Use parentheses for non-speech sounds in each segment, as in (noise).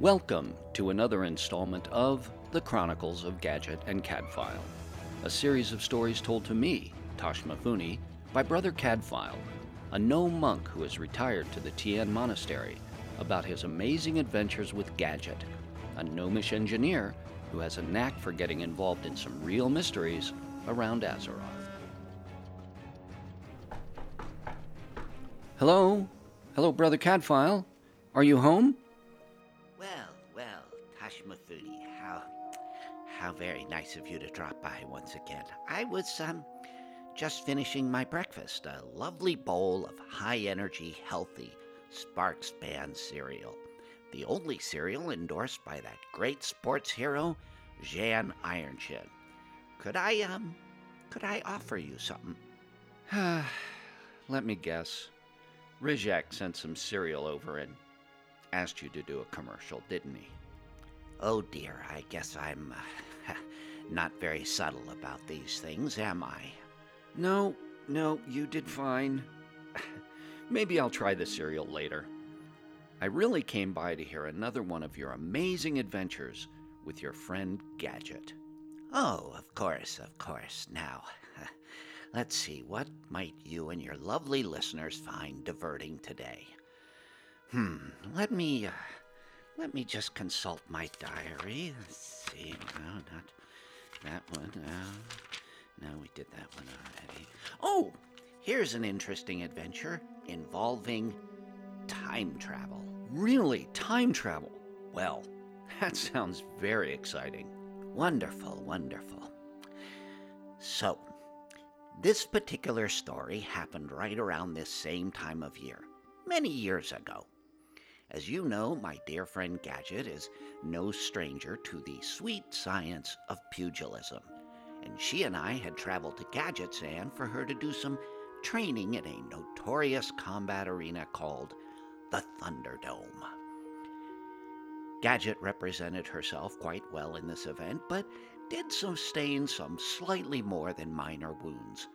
Welcome to another installment of The Chronicles of Gadgett and Caddfael, a series of stories told to me, Toshmifune, by Brother Caddfael, a gnome monk who has retired to the Tian Monastery, about his amazing adventures with Gadgett, a gnomish engineer who has a knack for getting involved in some real mysteries around Azeroth. Hello? Hello, Brother Caddfael? Are you home? How very nice of you to drop by once again. I was um just finishing my breakfast, a lovely bowl of high energy, healthy Sparks Band cereal. The only cereal endorsed by that great sports hero, Jan Ironchin. Could I um could I offer you something? (sighs) Let me guess. Rizak sent some cereal over and asked you to do a commercial, didn't he? Oh dear, I guess I'm uh, (laughs) not very subtle about these things, am I? No, no, you did fine. (laughs) Maybe I'll try the cereal later. I really came by to hear another one of your amazing adventures with your friend Gadgett. Oh, of course, of course. Now, (laughs) let's see, what might you and your lovely listeners find diverting today? Hmm, let me, uh, let me just consult my diary. Let's see, no, not that one. No, no, we did that one already. Oh, here's an interesting adventure involving time travel. Really? Time travel? Well, (laughs) that sounds very exciting. Wonderful, wonderful. So, this particular story happened right around this same time of year, many years ago. As you know, my dear friend Gadgett is no stranger to the sweet science of pugilism, and she and I had traveled to Gadgetzan for her to do some training in a notorious combat arena called the Thunderdome. Gadgett represented herself quite well in this event, but did sustain some slightly more than minor wounds.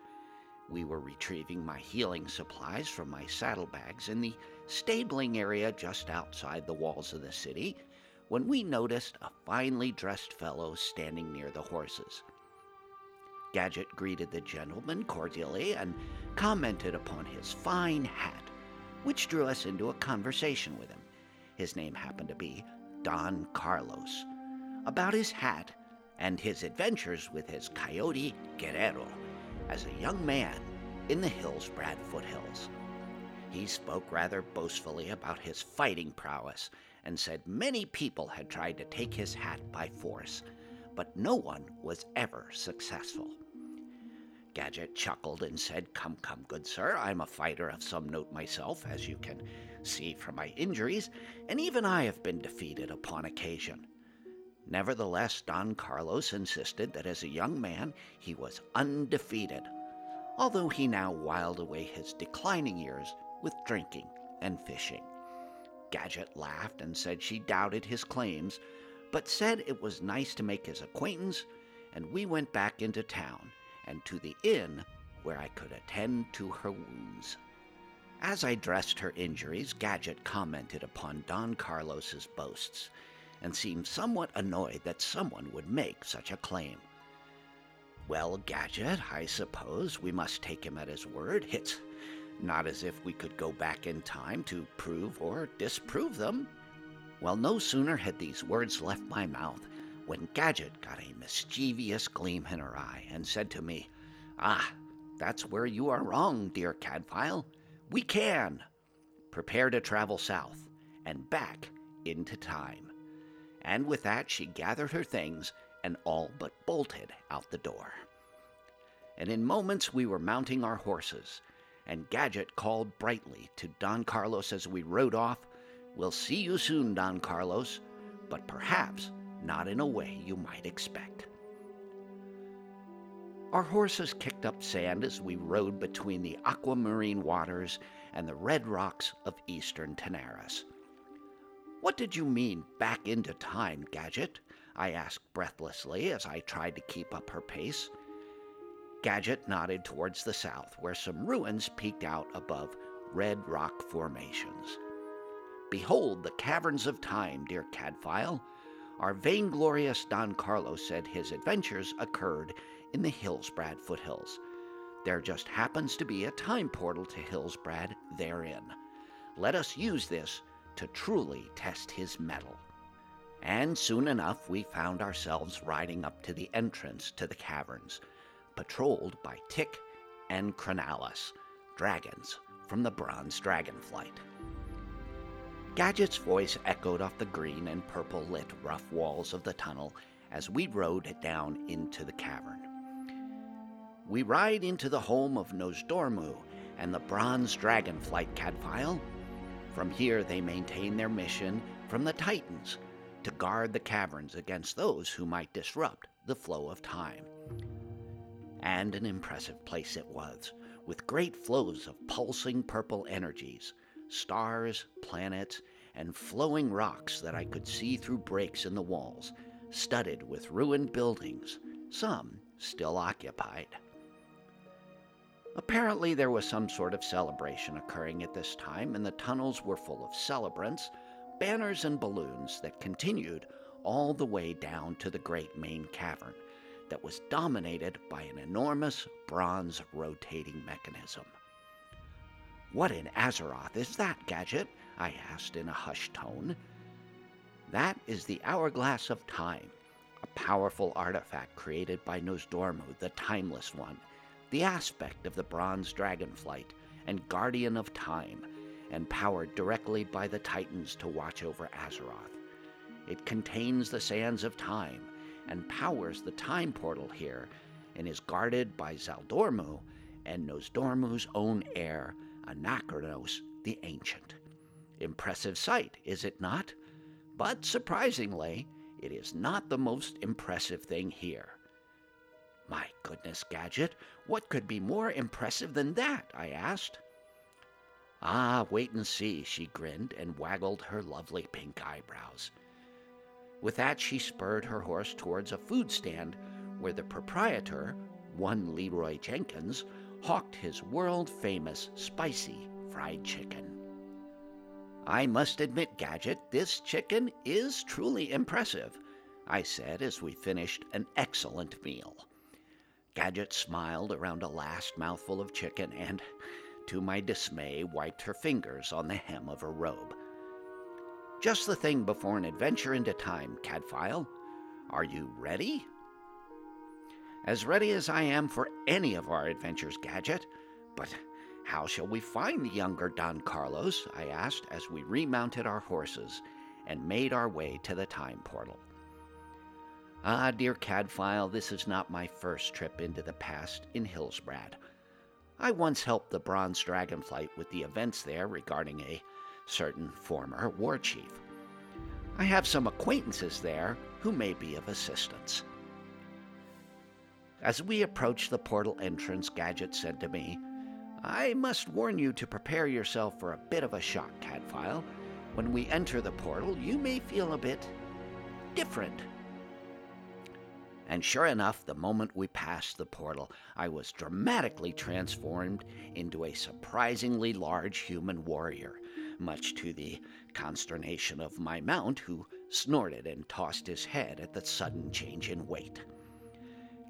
We were retrieving my healing supplies from my saddlebags in the stabling area just outside the walls of the city when we noticed a finely dressed fellow standing near the horses. Gadgett greeted the gentleman cordially and commented upon his fine hat, which drew us into a conversation with him. His name happened to be Don Carlos, about his hat and his adventures with his coyote Guerrero as a young man in the Hillsbrad foothills. He spoke rather boastfully about his fighting prowess and said many people had tried to take his hat by force, but no one was ever successful. Gadgett chuckled and said, Come, come, good sir, I'm a fighter of some note myself, as you can see from my injuries, and even I have been defeated upon occasion. Nevertheless, Don Carlos insisted that as a young man he was undefeated, although he now whiled away his declining years with drinking and fishing. Gadgett laughed and said she doubted his claims, but said it was nice to make his acquaintance, and we went back into town and to the inn where I could attend to her wounds. As I dressed her injuries, Gadgett commented upon Don Carlos's boasts and seemed somewhat annoyed that someone would make such a claim. Well, Gadgett, I suppose we must take him at his word. It's not as if we could go back in time to prove or disprove them. Well, no sooner had these words left my mouth when Gadgett got a mischievous gleam in her eye and said to me, Ah, that's where you are wrong, dear Caddfael. We can. Prepare to travel south and back into time. And with that, she gathered her things and all but bolted out the door. And in moments, we were mounting our horses, and Gadgett called brightly to Don Carlos as we rode off, We'll see you soon, Don Carlos, but perhaps not in a way you might expect. Our horses kicked up sand as we rode between the aquamarine waters and the red rocks of eastern Tanaris. What did you mean, back into time, Gadgett? I asked breathlessly as I tried to keep up her pace. Gadgett nodded towards the south, where some ruins peeked out above red rock formations. Behold the caverns of time, dear Caddfael. Our vainglorious Don Carlos said his adventures occurred in the Hillsbrad foothills. There just happens to be a time portal to Hillsbrad therein. Let us use this to truly test his mettle. And soon enough we found ourselves riding up to the entrance to the caverns, patrolled by Tick and Chronalis, dragons from the Bronze Dragonflight. Gadgett's voice echoed off the green and purple lit rough walls of the tunnel as we rode down into the cavern. We ride into the home of Nozdormu and the Bronze Dragonflight Caddfael. From here, they maintain their mission from the Titans to guard the caverns against those who might disrupt the flow of time. And an impressive place it was, with great flows of pulsing purple energies stars, planets, and flowing rocks that I could see through breaks in the walls, studded with ruined buildings, some still occupied. Apparently, there was some sort of celebration occurring at this time, and the tunnels were full of celebrants, banners, and balloons that continued all the way down to the great main cavern that was dominated by an enormous bronze rotating mechanism. What in Azeroth is that, Gadgett? I asked in a hushed tone. That is the Hourglass of Time, a powerful artifact created by Nozdormu, the Timeless One, the aspect of the Bronze Dragonflight and Guardian of Time, and powered directly by the Titans to watch over Azeroth. It contains the sands of time and powers the time portal here, and is guarded by Zaldormu and Nozdormu's own heir, Anachronos the Ancient. Impressive sight, is it not? But surprisingly, it is not the most impressive thing here. My goodness, Gadgett, what could be more impressive than that? I asked. Ah, wait and see, she grinned and waggled her lovely pink eyebrows. With that, she spurred her horse towards a food stand where the proprietor, one Leroy Jenkins, hawked his world famous spicy fried chicken. I must admit, Gadgett, this chicken is truly impressive, I said as we finished an excellent meal. Gadgett smiled around a last mouthful of chicken and, to my dismay, wiped her fingers on the hem of her robe. Just the thing before an adventure into time, Caddfael. Are you ready? As ready as I am for any of our adventures, Gadgett. But how shall we find the younger Don Carlos? I asked as we remounted our horses and made our way to the time portal. Ah, dear Caddfael, this is not my first trip into the past in Hillsbrad. I once helped the Bronze Dragonflight with the events there regarding a certain former war chief. I have some acquaintances there who may be of assistance. As we approached the portal entrance, Gadgett said to me, I must warn you to prepare yourself for a bit of a shock, Caddfael. When we enter the portal, you may feel a bit different. And sure enough, the moment we passed the portal, I was dramatically transformed into a surprisingly large human warrior, much to the consternation of my mount, who snorted and tossed his head at the sudden change in weight.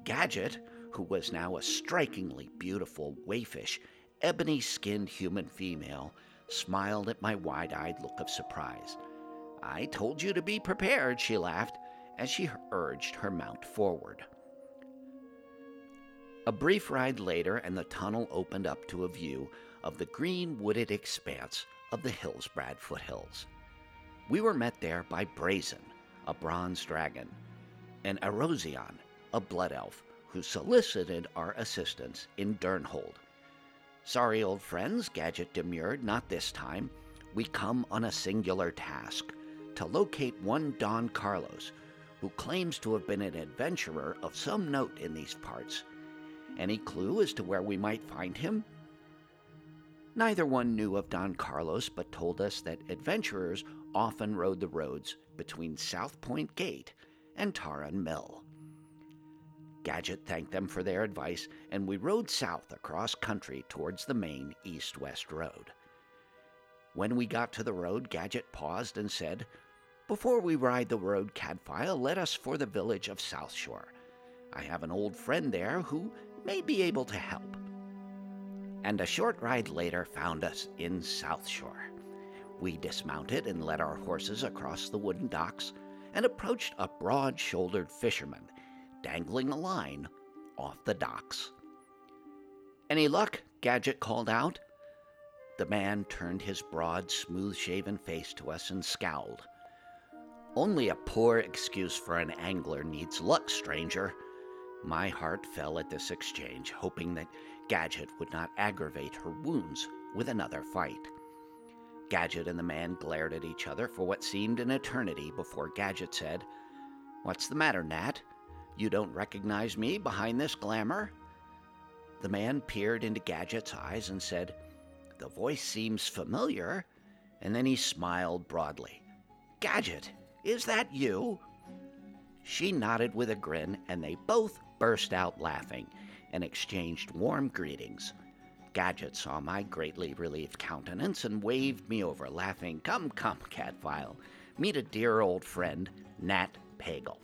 Gadgett, who was now a strikingly beautiful, waifish, ebony skinned human female, smiled at my wide eyed look of surprise. I told you to be prepared, she laughed as she urged her mount forward. A brief ride later, and the tunnel opened up to a view of the green wooded expanse of the Hillsbrad foothills. We were met there by Brazen, a bronze dragon, and Erozion, a blood elf who solicited our assistance in Durnholde. Sorry, old friends, Gadgett demurred, not this time. We come on a singular task to locate one Don Carlos, who claims to have been an adventurer of some note in these parts. Any clue as to where we might find him? Neither one knew of Don Carlos, but told us that adventurers often rode the roads between Southpoint Gate and Tarren Mill. Gadgett thanked them for their advice, and we rode south across country towards the main east west road. When we got to the road, Gadgett paused and said, Before we ride the road, Caddfael, let us for the village of Southshore. I have an old friend there who may be able to help. And a short ride later found us in Southshore. We dismounted and led our horses across the wooden docks and approached a broad shouldered fisherman dangling a line off the docks. Any luck? Gadgett called out. The man turned his broad, smooth shaven face to us and scowled. Only a poor excuse for an angler needs luck, stranger. My heart fell at this exchange, hoping that Gadgett would not aggravate her wounds with another fight. Gadgett and the man glared at each other for what seemed an eternity before Gadgett said, What's the matter, Nat? You don't recognize me behind this glamour? The man peered into Gadgett's eyes and said, The voice seems familiar. And then he smiled broadly. Gadget, is that you? She nodded with a grin, and they both burst out laughing and exchanged warm greetings. Gadgett saw my greatly relieved countenance and waved me over, laughing, Come, come, Caddfael, meet a dear old friend, Nat Pagle.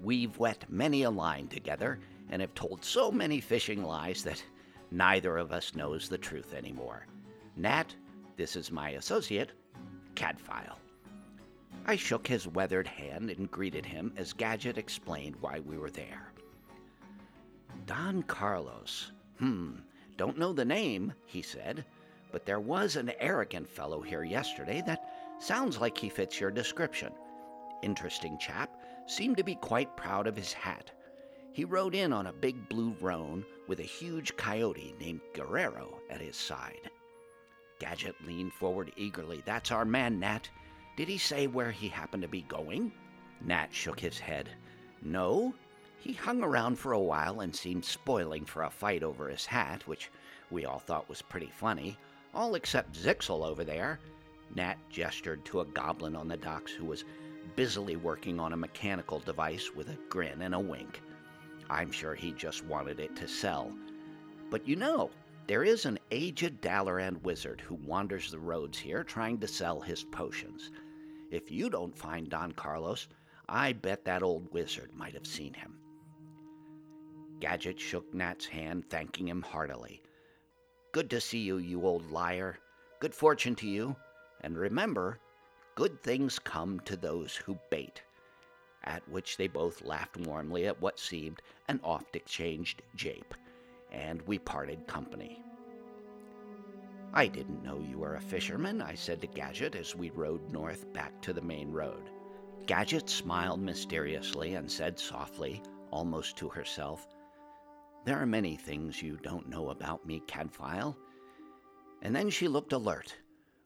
We've wet many a line together and have told so many fishing lies that neither of us knows the truth anymore. Nat, this is my associate, Caddfael. I shook his weathered hand and greeted him as Gadgett explained why we were there. Don Carlos. Hmm, don't know the name, he said, but there was an arrogant fellow here yesterday that sounds like he fits your description. Interesting chap, seemed to be quite proud of his hat. He rode in on a big blue roan with a huge coyote named Guerrero at his side. Gadgett leaned forward eagerly. That's our man, Nat. Did he say where he happened to be going? Nat shook his head. No, he hung around for a while and seemed spoiling for a fight over his hat, which we all thought was pretty funny, all except Zixil over there. Nat gestured to a goblin on the docks who was busily working on a mechanical device with a grin and a wink. I'm sure he just wanted it to sell. But you know, there is an aged Dalaran wizard who wanders the roads here trying to sell his potions. If you don't find Don Carlos, I bet that old wizard might have seen him. Gadgett shook Nat's hand, thanking him heartily. Good to see you, you old liar. Good fortune to you. And remember, good things come to those who bait. At which they both laughed warmly at what seemed an oft exchanged jape, and we parted company. I didn't know you were a fisherman, I said to Gadgett as we rode north back to the main road. Gadgett smiled mysteriously and said softly, almost to herself, there are many things you don't know about me, Caddfael. And then she looked alert.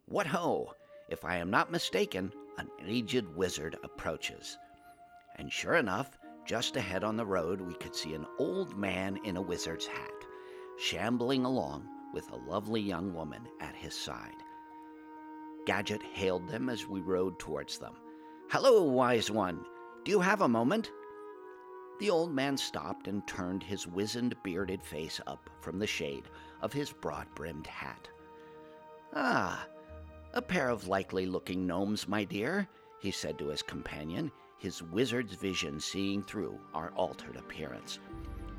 What ho! If I am not mistaken, an aged wizard approaches. And sure enough, just ahead on the road, we could see an old man in a wizard's hat, shambling along with a lovely young woman at his side. Gadgett hailed them as we rode towards them. Hello, wise one. Do you have a moment? The old man stopped and turned his wizened, bearded face up from the shade of his broad brimmed hat. Ah, a pair of likely looking gnomes, my dear, he said to his companion, his wizard's vision seeing through our altered appearance.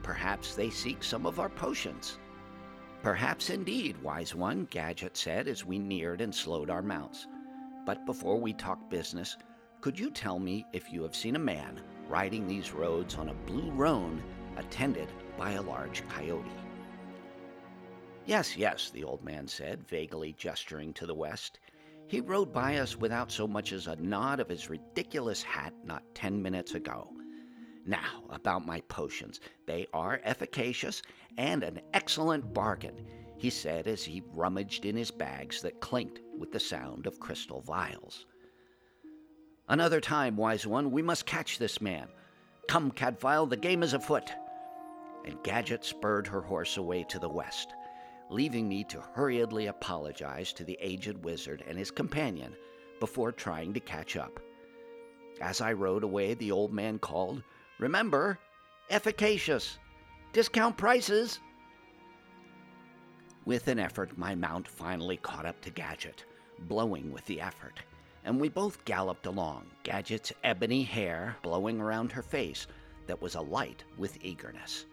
Perhaps they seek some of our potions. Perhaps indeed, wise one, Gadgett said as we neared and slowed our mounts. But before we talk business, could you tell me if you have seen a man riding these roads on a blue roan attended by a large coyote. Yes, yes, the old man said, vaguely gesturing to the west. He rode by us without so much as a nod of his ridiculous hat not ten minutes ago. Now, about my potions. They are efficacious and an excellent bargain, he said as he rummaged in his bags that clinked with the sound of crystal vials. Another time, wise one, we must catch this man. Come, Caddfael, the game is afoot. And Gadgett spurred her horse away to the west, leaving me to hurriedly apologize to the aged wizard and his companion before trying to catch up. As I rode away, the old man called, Remember, efficacious, discount prices. With an effort, my mount finally caught up to Gadgett blowing with the effort, and we both galloped along, Gadgett's ebony hair blowing around her face that was alight with eagerness.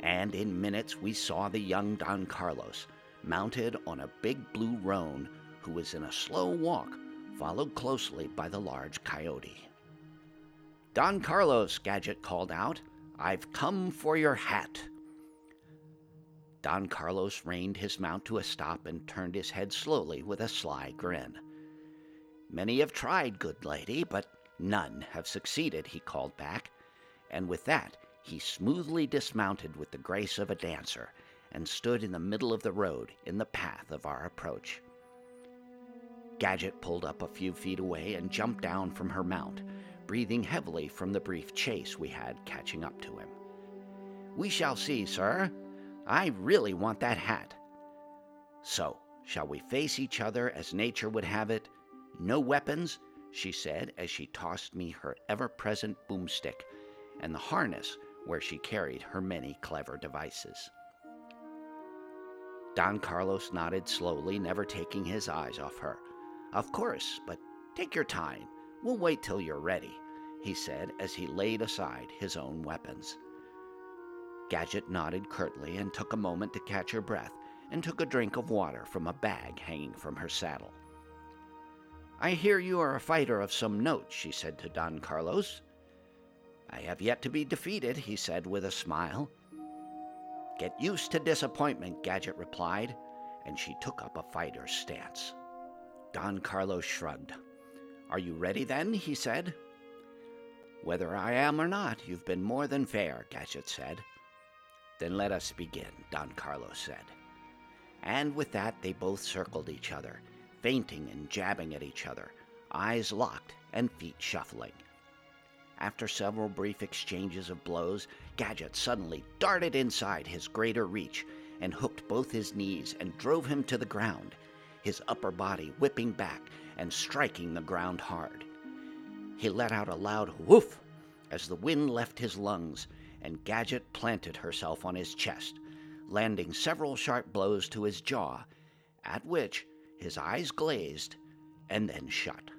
And in minutes we saw the young Don Carlos, mounted on a big blue roan, who was in a slow walk, followed closely by the large coyote. Don Carlos, Gadgett called out, I've come for your hat. Don Carlos reined his mount to a stop and turned his head slowly with a sly grin. Many have tried, good lady, but none have succeeded, he called back, and with that he smoothly dismounted with the grace of a dancer and stood in the middle of the road in the path of our approach. Gadgett pulled up a few feet away and jumped down from her mount, breathing heavily from the brief chase we had catching up to him. We shall see, sir. I really want that hat. So, shall we face each other as nature would have it? No weapons, she said as she tossed me her ever present boomstick and the harness where she carried her many clever devices. Don Carlos nodded slowly, never taking his eyes off her. Of course, but take your time. We'll wait till you're ready, he said as he laid aside his own weapons. Gadgett nodded curtly and took a moment to catch her breath and took a drink of water from a bag hanging from her saddle. I hear you are a fighter of some note, she said to Don Carlos. I have yet to be defeated, he said with a smile. Get used to disappointment, Gadgett replied, and she took up a fighter's stance. Don Carlos shrugged. Are you ready then? he said. Whether I am or not, you've been more than fair, Gadgett said. Then let us begin, Don Carlos said. And with that, they both circled each other, feinting and jabbing at each other, eyes locked and feet shuffling. After several brief exchanges of blows, Gadgett suddenly darted inside his greater reach and hooked both his knees and drove him to the ground, his upper body whipping back and striking the ground hard. He let out a loud whoof as the wind left his lungs, and Gadgett planted herself on his chest, landing several sharp blows to his jaw, at which his eyes glazed and then shut.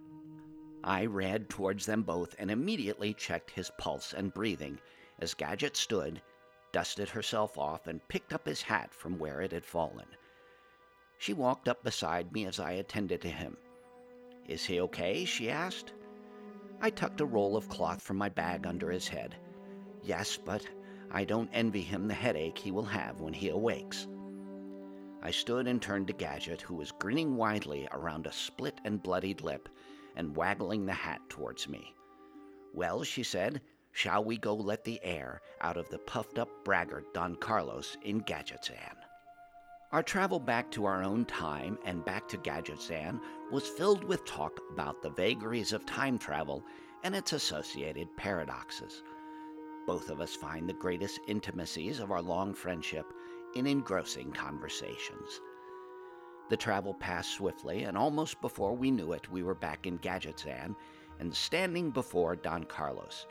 I ran towards them both and immediately checked his pulse and breathing as Gadgett stood, dusted herself off, and picked up his hat from where it had fallen. She walked up beside me as I attended to him. Is he okay? she asked. I tucked a roll of cloth from my bag under his head. Yes, but I don't envy him the headache he will have when he awakes. I stood and turned to Gadgett, who was grinning widely around a split and bloodied lip and waggling the hat towards me. Well, she said, shall we go let the air out of the puffed up braggart Don Carlos in Gadgetzan? Our travel back to our own time and back to Gadgetzan was filled with talk about the vagaries of time travel and its associated paradoxes. Both of us find the greatest intimacies of our long friendship in engrossing conversations. The travel passed swiftly, and almost before we knew it, we were back in Gadgetzan and standing before Don Carlos.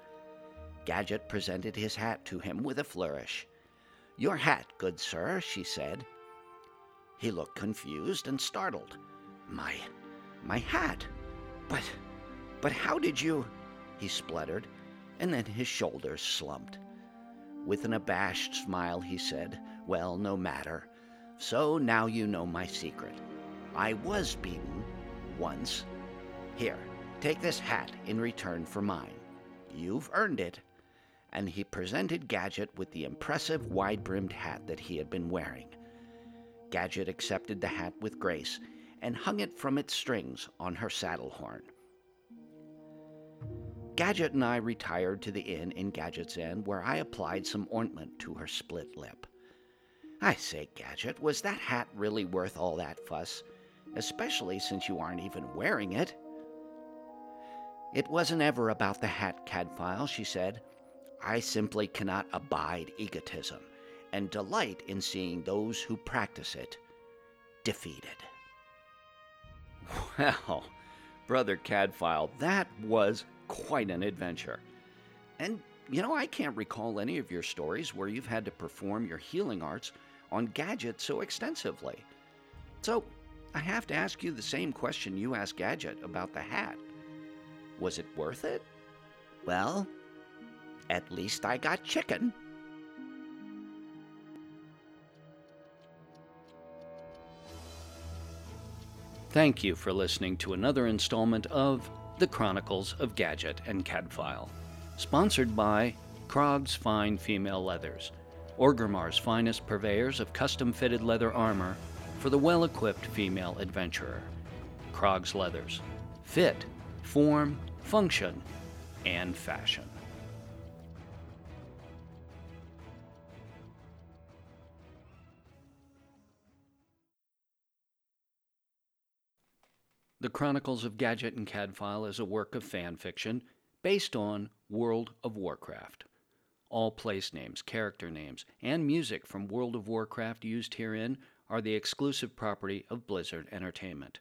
Gadgett presented his hat to him with a flourish. Your hat, good sir, she said. He looked confused and startled. My. my hat? But. but how did you. he spluttered, and then his shoulders slumped. With an abashed smile, he said, Well, no matter. So now you know my secret. I was beaten once. Here, take this hat in return for mine. You've earned it. And he presented Gadgett with the impressive wide brimmed hat that he had been wearing. Gadgett accepted the hat with grace and hung it from its strings on her saddle horn. Gadgett and I retired to the inn in Gadgetzan where I applied some ointment to her split lip. I say, Gadgett, was that hat really worth all that fuss? Especially since you aren't even wearing it. It wasn't ever about the hat, Caddfael, she said. I simply cannot abide egotism and delight in seeing those who practice it defeated. Well, Brother Caddfael, that was quite an adventure. And, you know, I can't recall any of your stories where you've had to perform your healing arts on gadgets so extensively. So, I have to ask you the same question you asked Gadgett about the hat. Was it worth it? Well, at least I got chicken. Thank you for listening to another installment of The Chronicles of Gadgett and Caddfael, sponsored by Krog's Fine Female Leathers, Orgrimmar's finest purveyors of custom fitted leather armor for the well equipped female adventurer. Krog's Leathers fit, form, function, and fashion. The Chronicles of Gadgett and Caddfael is a work of fan fiction based on World of Warcraft. All place names, character names, and music from World of Warcraft used herein are the exclusive property of Blizzard Entertainment.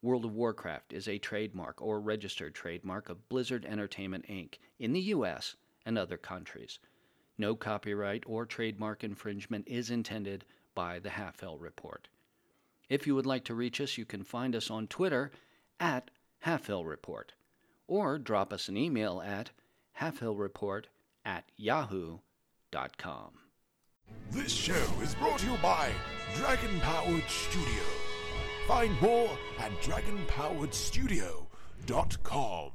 World of Warcraft is a trademark or registered trademark of Blizzard Entertainment Inc. in the U.S. and other countries. No copyright or trademark infringement is intended by the Halfhill Report. If you would like to reach us, you can find us on Twitter at Halfhill Report or drop us an email at halfhillreport at yahoo.com. This show is brought to you by Dragon Powered Studio. Find more at dragonpoweredstudio.com.